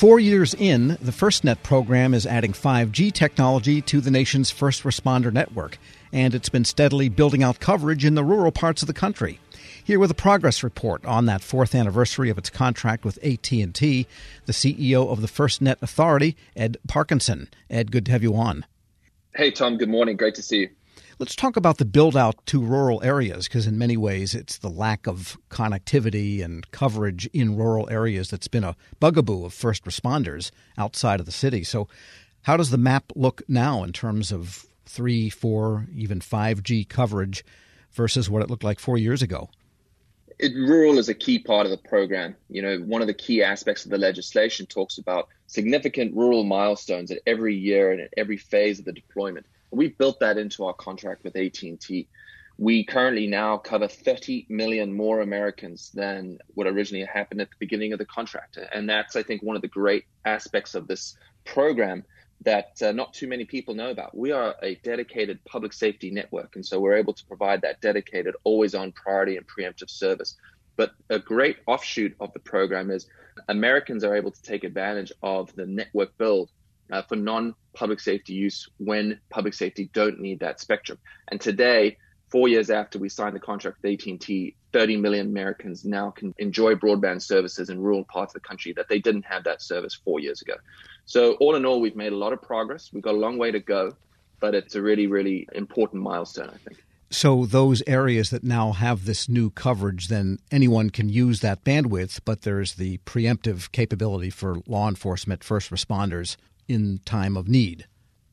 Four years in, the FirstNet program is adding 5G technology to the nation's first responder network, and it's been steadily building out coverage in the rural parts of the country. Here with a progress report on that fourth anniversary of its contract with AT&T, the CEO of the FirstNet Authority, Ed Parkinson. Ed, good to have you on. Hey, Tom. Good morning. Great to see you. Let's talk about the build out to rural areas because, in many ways, it's the lack of connectivity and coverage in rural areas that's been a bugaboo of first responders outside of the city. So, how does the map look now in terms of three, four, even 5G coverage versus what it looked like four years ago? It, rural is a key part of the program. You know, one of the key aspects of the legislation talks about significant rural milestones at every year and at every phase of the deployment. We've built that into our contract with AT&T. We currently now cover 30 million more Americans than what originally happened at the beginning of the contract. And that's, I think, one of the great aspects of this program that uh, not too many people know about. We are a dedicated public safety network, and so we're able to provide that dedicated, always on priority and preemptive service. But a great offshoot of the program is Americans are able to take advantage of the network build uh, for non-public safety use when public safety don't need that spectrum. And today, four years after we signed the contract with AT&T, 30 million Americans now can enjoy broadband services in rural parts of the country that they didn't have that service four years ago. So all in all, we've made a lot of progress. We've got a long way to go, but it's a really, really important milestone, I think. So those areas that now have this new coverage, then anyone can use that bandwidth, but there's the preemptive capability for law enforcement, first responders in time of need.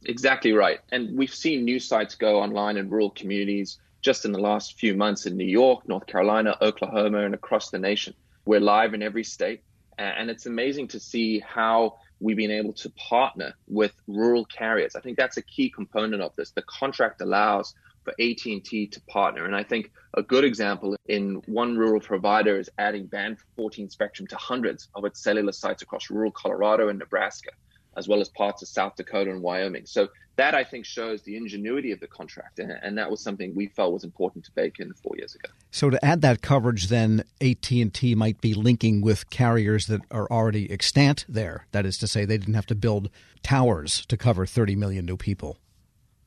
Exactly right. And we've seen new sites go online in rural communities just in the last few months in New York, North Carolina, Oklahoma, and across the nation. We're live in every state. And it's amazing to see how we've been able to partner with rural carriers. I think that's a key component of this. The contract allows for AT&T to partner. And I think a good example in one rural provider is adding band 14 spectrum to hundreds of its cellular sites across rural Colorado and Nebraska as well as parts of South Dakota and Wyoming. So that I think shows the ingenuity of the contract, and, and, that was something we felt was important to bake in four years ago. So to add that coverage, then AT and T might be linking with carriers that are already extant there. That is to say, they didn't have to build towers to cover 30 million new people.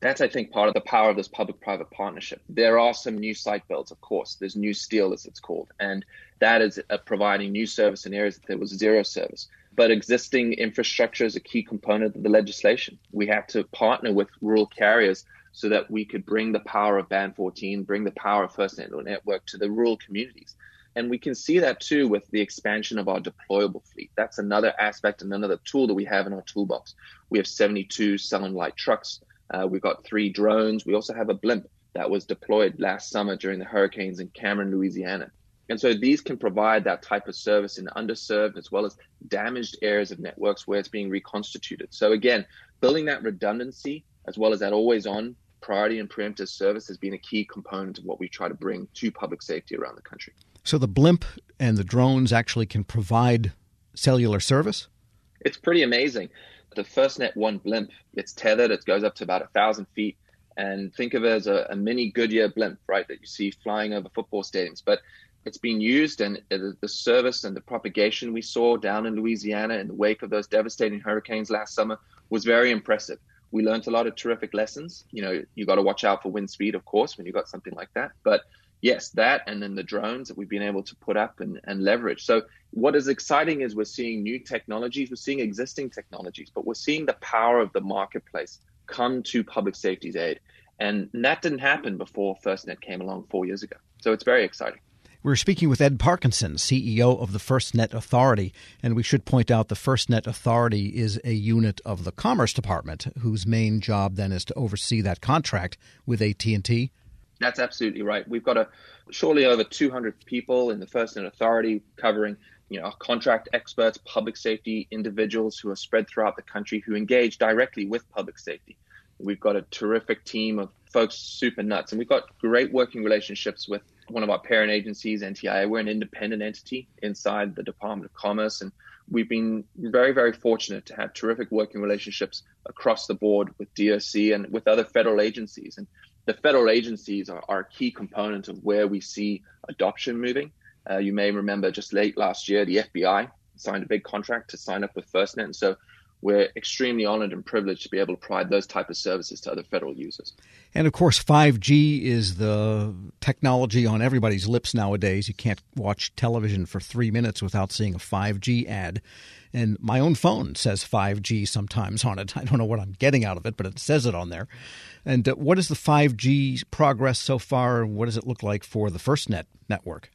That's, I think, part of the power of this public-private partnership. There are some new site builds, of course. There's new steel, as it's called, and that is uh, providing new service in areas that there was zero service but existing infrastructure is a key component of the legislation. We have to partner with rural carriers so that we could bring the power of Band 14, bring the power of FirstNet Network to the rural communities. And we can see that too with the expansion of our deployable fleet. That's another aspect and another tool that we have in our toolbox. We have 72 Cell on light trucks. Uh, we've got three drones. We also have a blimp that was deployed last summer during the hurricanes in Cameron, Louisiana. And so these can provide that type of service in underserved as well as damaged areas of networks where it's being reconstituted. So again, building that redundancy as well as that always on priority and preemptive service has been a key component of what we try to bring to public safety around the country. So the blimp and the drones actually can provide cellular service? It's pretty amazing. The FirstNet One blimp, it's tethered, it goes up to about a thousand feet. And think of it as a, a mini Goodyear blimp, right, that you see flying over football stadiums. But it's been used and uh, the service and the propagation we saw down in Louisiana in the wake of those devastating hurricanes last summer was very impressive. We learned a lot of terrific lessons. You know, you got to watch out for wind speed, of course, when you've got something like that. But yes, that and then the drones that we've been able to put up and, and leverage. So what is exciting is we're seeing new technologies, we're seeing existing technologies, but we're seeing the power of the marketplace come to public safety's aid. And that didn't happen before FirstNet came along four years ago. So it's very exciting. We're speaking with Ed Parkinson, CEO of the FirstNet Authority, and we should point out the FirstNet Authority is a unit of the Commerce Department, whose main job then is to oversee that contract with AT&T. That's absolutely right. We've got a surely over 200 people in the FirstNet Authority covering you know, contract experts, public safety individuals who are spread throughout the country who engage directly with public safety. We've got a terrific team of folks super nuts, and we've got great working relationships with one of our parent agencies, NTIA. We're an independent entity inside the Department of Commerce, and we've been very, very fortunate to have terrific working relationships across the board with DOC and with other federal agencies. And the federal agencies are, are a key component of where we see adoption moving. Uh, you may remember just late last year, the FBI signed a big contract to sign up with FirstNet. And so we're extremely honored and privileged to be able to provide those type of services to other federal users. And of course, 5G is the technology on everybody's lips nowadays. You can't watch television for three minutes without seeing a 5G ad. And my own phone says 5G sometimes on it. I don't know what I'm getting out of it, but it says it on there. And uh, what is the 5G progress so far? What does it look like for the FirstNet network?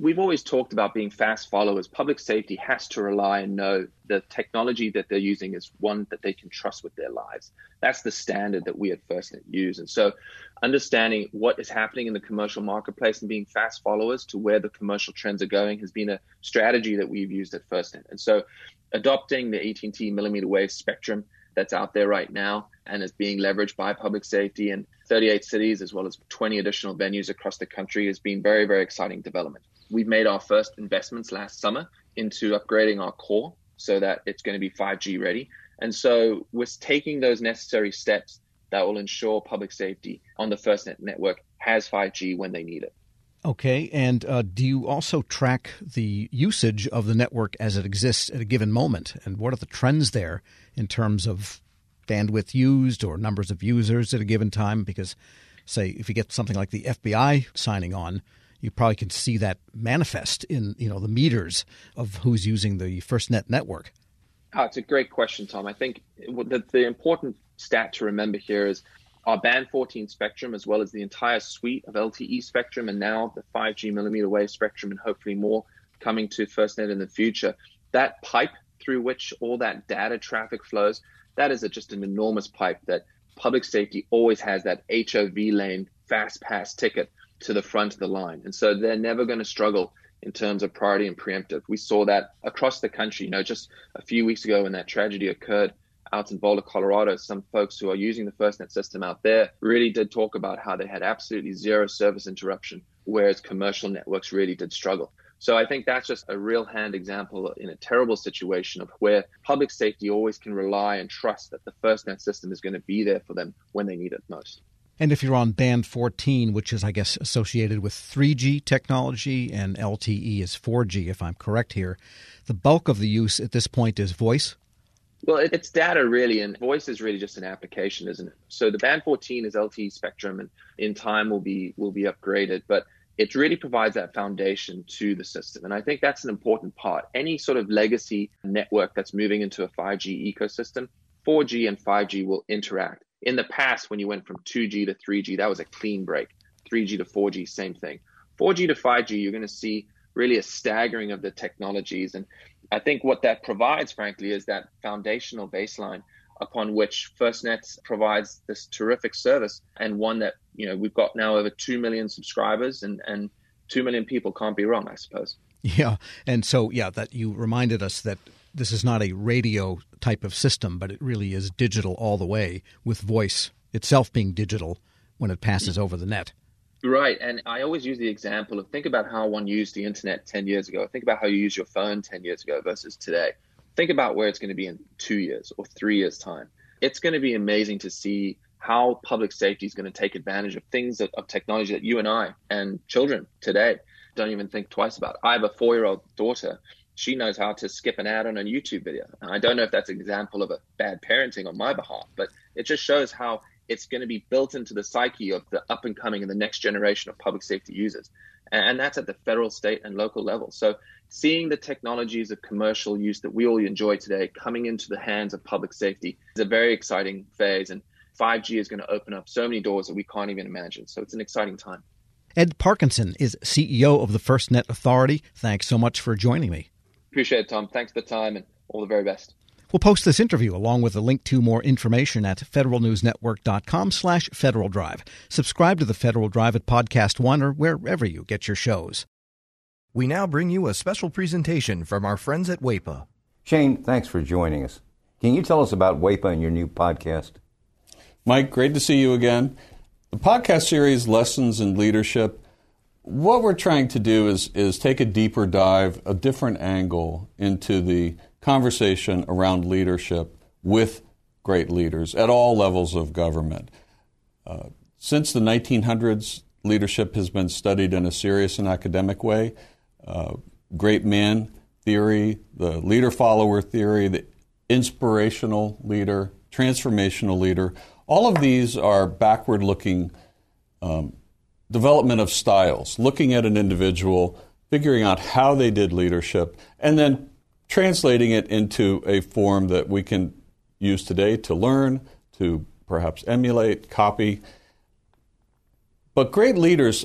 We've always talked about being fast followers. Public safety has to rely and know the technology that they're using is one that they can trust with their lives. That's the standard that we at FirstNet use. And so, understanding what is happening in the commercial marketplace and being fast followers to where the commercial trends are going has been a strategy that we've used at FirstNet. And so, adopting the AT&T millimeter wave spectrum that's out there right now and is being leveraged by public safety in 38 cities as well as 20 additional venues across the country has been very, very exciting development we've made our first investments last summer into upgrading our core so that it's going to be 5G ready. And so we're taking those necessary steps that will ensure public safety on the FirstNet network has 5G when they need it. Okay, and uh, do you also track the usage of the network as it exists at a given moment? And what are the trends there in terms of bandwidth used or numbers of users at a given time? Because, say, if you get something like the FBI signing on, you probably can see that manifest in you know the meters of who's using the FirstNet network. Oh, it's a great question, Tom. I think the, the important stat to remember here is our band 14 spectrum, as well as the entire suite of LTE spectrum, and now the 5G millimeter wave spectrum, and hopefully more coming to FirstNet in the future. That pipe through which all that data traffic flows, that is a, just an enormous pipe that public safety always has that HOV lane fast pass ticket to the front of the line. And so they're never going to struggle in terms of priority and preemptive. We saw that across the country. You know, just a few weeks ago when that tragedy occurred out in Boulder, Colorado, some folks who are using the FirstNet system out there really did talk about how they had absolutely zero service interruption, whereas commercial networks really did struggle. So I think that's just a real hand example in a terrible situation of where public safety always can rely and trust that the FirstNet system is going to be there for them when they need it most. And if you're on band 14, which is, I guess, associated with 3G technology, and LTE is 4G, if I'm correct here, the bulk of the use at this point is voice? Well, it's data really, and voice is really just an application, isn't it? So the band 14 is LTE spectrum, and in time will be will be upgraded, but it really provides that foundation to the system, and I think that's an important part. Any sort of legacy network that's moving into a 5G ecosystem, 4G and 5G will interact in the past, when you went from 2G to 3G, that was a clean break. 3G to 4G, same thing. 4G to 5G, you're going to see really a staggering of the technologies. And I think what that provides, frankly, is that foundational baseline upon which FirstNet provides this terrific service and one that, you know, we've got now over 2 million subscribers and, and 2 million people can't be wrong, I suppose. Yeah. And so, yeah, that you reminded us that this is not a radio type of system, but it really is digital all the way, with voice itself being digital when it passes over the net. Right. And I always use the example of think about how one used the internet 10 years ago. Think about how you use your phone 10 years ago versus today. Think about where it's going to be in two years or three years' time. It's going to be amazing to see how public safety is going to take advantage of things of, of technology that you and I and children today don't even think twice about. I have a four year old daughter she knows how to skip an ad on a YouTube video. And I don't know if that's an example of a bad parenting on my behalf, but it just shows how it's going to be built into the psyche of the up and coming and the next generation of public safety users. And that's at the federal, state, and local level. So seeing the technologies of commercial use that we all enjoy today coming into the hands of public safety is a very exciting phase. And 5G is going to open up so many doors that we can't even imagine. So it's an exciting time. Ed Parkinson is CEO of the FirstNet Authority. Thanks so much for joining me. Appreciate it, Tom. Thanks for the time and all the very best. We'll post this interview along with a link to more information at federalnewsnetwork.com slash Federal Drive. Subscribe to the Federal Drive at Podcast One or wherever you get your shows. We now bring you a special presentation from our friends at WAEPA. Shane, thanks for joining us. Can you tell us about WAEPA and your new podcast? Mike, great to see you again. The podcast series, Lessons in Leadership, what we're trying to do is, is take a deeper dive, a different angle into the conversation around leadership with great leaders at all levels of government. Uh, since the 1900s, leadership has been studied in a serious and academic way. Uh, great men theory, the leader follower theory, the inspirational leader, transformational leader. All of these are backward looking um, development of styles, looking at an individual, figuring out how they did leadership, and then translating it into a form that we can use today to learn, to perhaps emulate, copy. But great leaders,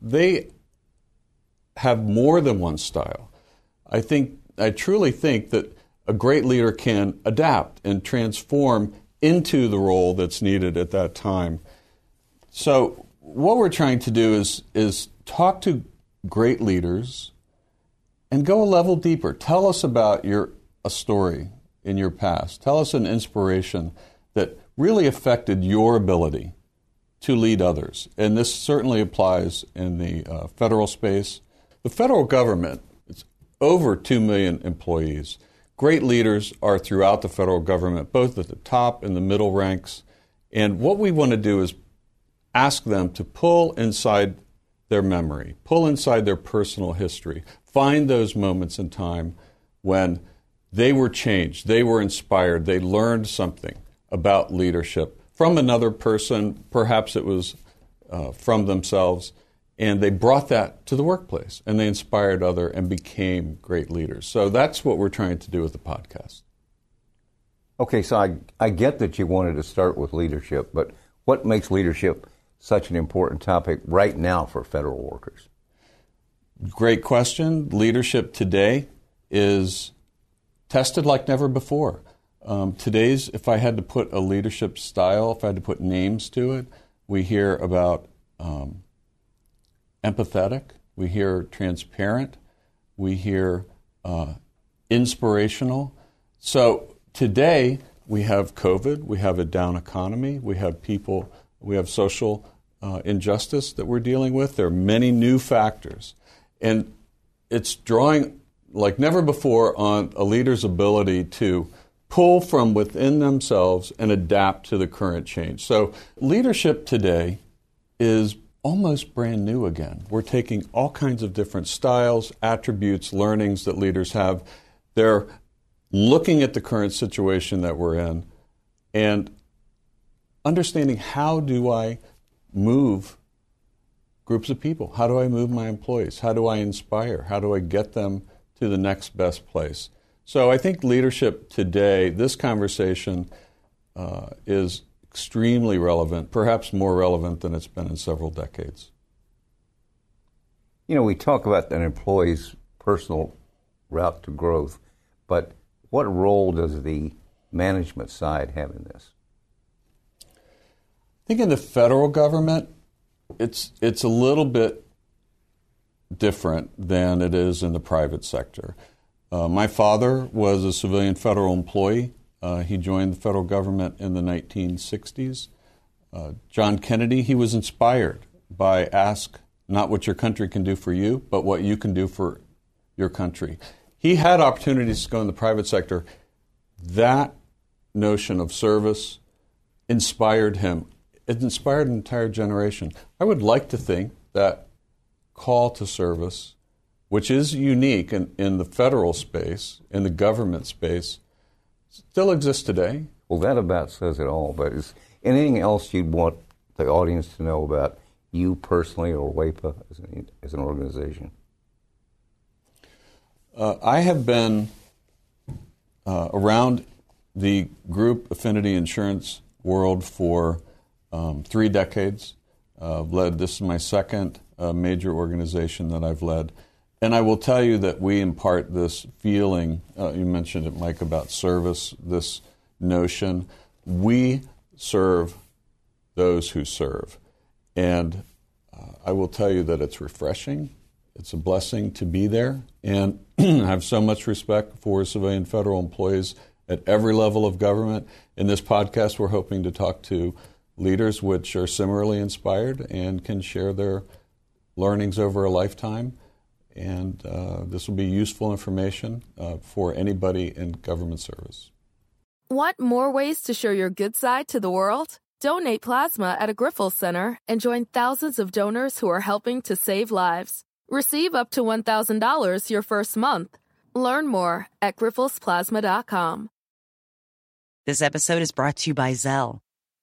they have more than one style. I think I truly think that a great leader can adapt and transform into the role that's needed at that time. So what we're trying to do is is talk to great leaders and go a level deeper. Tell us about your a story in your past. Tell us an inspiration that really affected your ability to lead others. And this certainly applies in the uh, federal space. The federal government, it's over 2 million employees. Great leaders are throughout the federal government, both at the top and the middle ranks. And what we want to do is ask them to pull inside their memory, pull inside their personal history, find those moments in time when they were changed, they were inspired, they learned something about leadership from another person, perhaps it was uh, from themselves, and they brought that to the workplace and they inspired other and became great leaders. So that's what we're trying to do with the podcast. Okay, so I, I get that you wanted to start with leadership, but what makes leadership such an important topic right now for federal workers? Great question. Leadership today is tested like never before. Um, today's, if I had to put a leadership style, if I had to put names to it, we hear about um, empathetic, we hear transparent, we hear uh, inspirational. So today we have COVID, we have a down economy, we have people we have social uh, injustice that we're dealing with. There are many new factors. And it's drawing like never before on a leader's ability to pull from within themselves and adapt to the current change. So, leadership today is almost brand new again. We're taking all kinds of different styles, attributes, learnings that leaders have. They're looking at the current situation that we're in and understanding how do I move groups of people? How do I move my employees? How do I inspire? How do I get them to the next best place? So I think leadership today, this conversation uh, is extremely relevant, perhaps more relevant than it's been in several decades. You know, we talk about an employee's personal route to growth, but what role does the management side have in this? Think in the federal government, it's it's a little bit different than it is in the private sector. Uh, my father was a civilian federal employee. Uh, he joined the federal government in the 1960s. Uh, John Kennedy, he was inspired by ask not what your country can do for you, but what you can do for your country. He had opportunities to go in the private sector. That notion of service inspired him it inspired an entire generation. I would like to think that call to service, which is unique in, in the federal space, in the government space, still exists today. Well, that about says it all. But is anything else you'd want the audience to know about you personally or WAEPA as an, as an organization? Uh, I have been uh, around the group affinity insurance world for um, three decades. Uh, led this is my second uh, major organization that I've led, and I will tell you that we impart this feeling. Uh, you mentioned it, Mike, about service. This notion we serve those who serve, and uh, I will tell you that it's refreshing. It's a blessing to be there, and I have so much respect for civilian federal employees at every level of government. In this podcast, we're hoping to talk to leaders which are similarly inspired and can share their learnings over a lifetime. And uh, this will be useful information uh, for anybody in government service. Want more ways to show your good side to the world? Donate plasma at a Grifols Center and join thousands of donors who are helping to save lives. Receive up to $1,000 your first month. Learn more at grifolsplasma.com. This episode is brought to you by Zelle.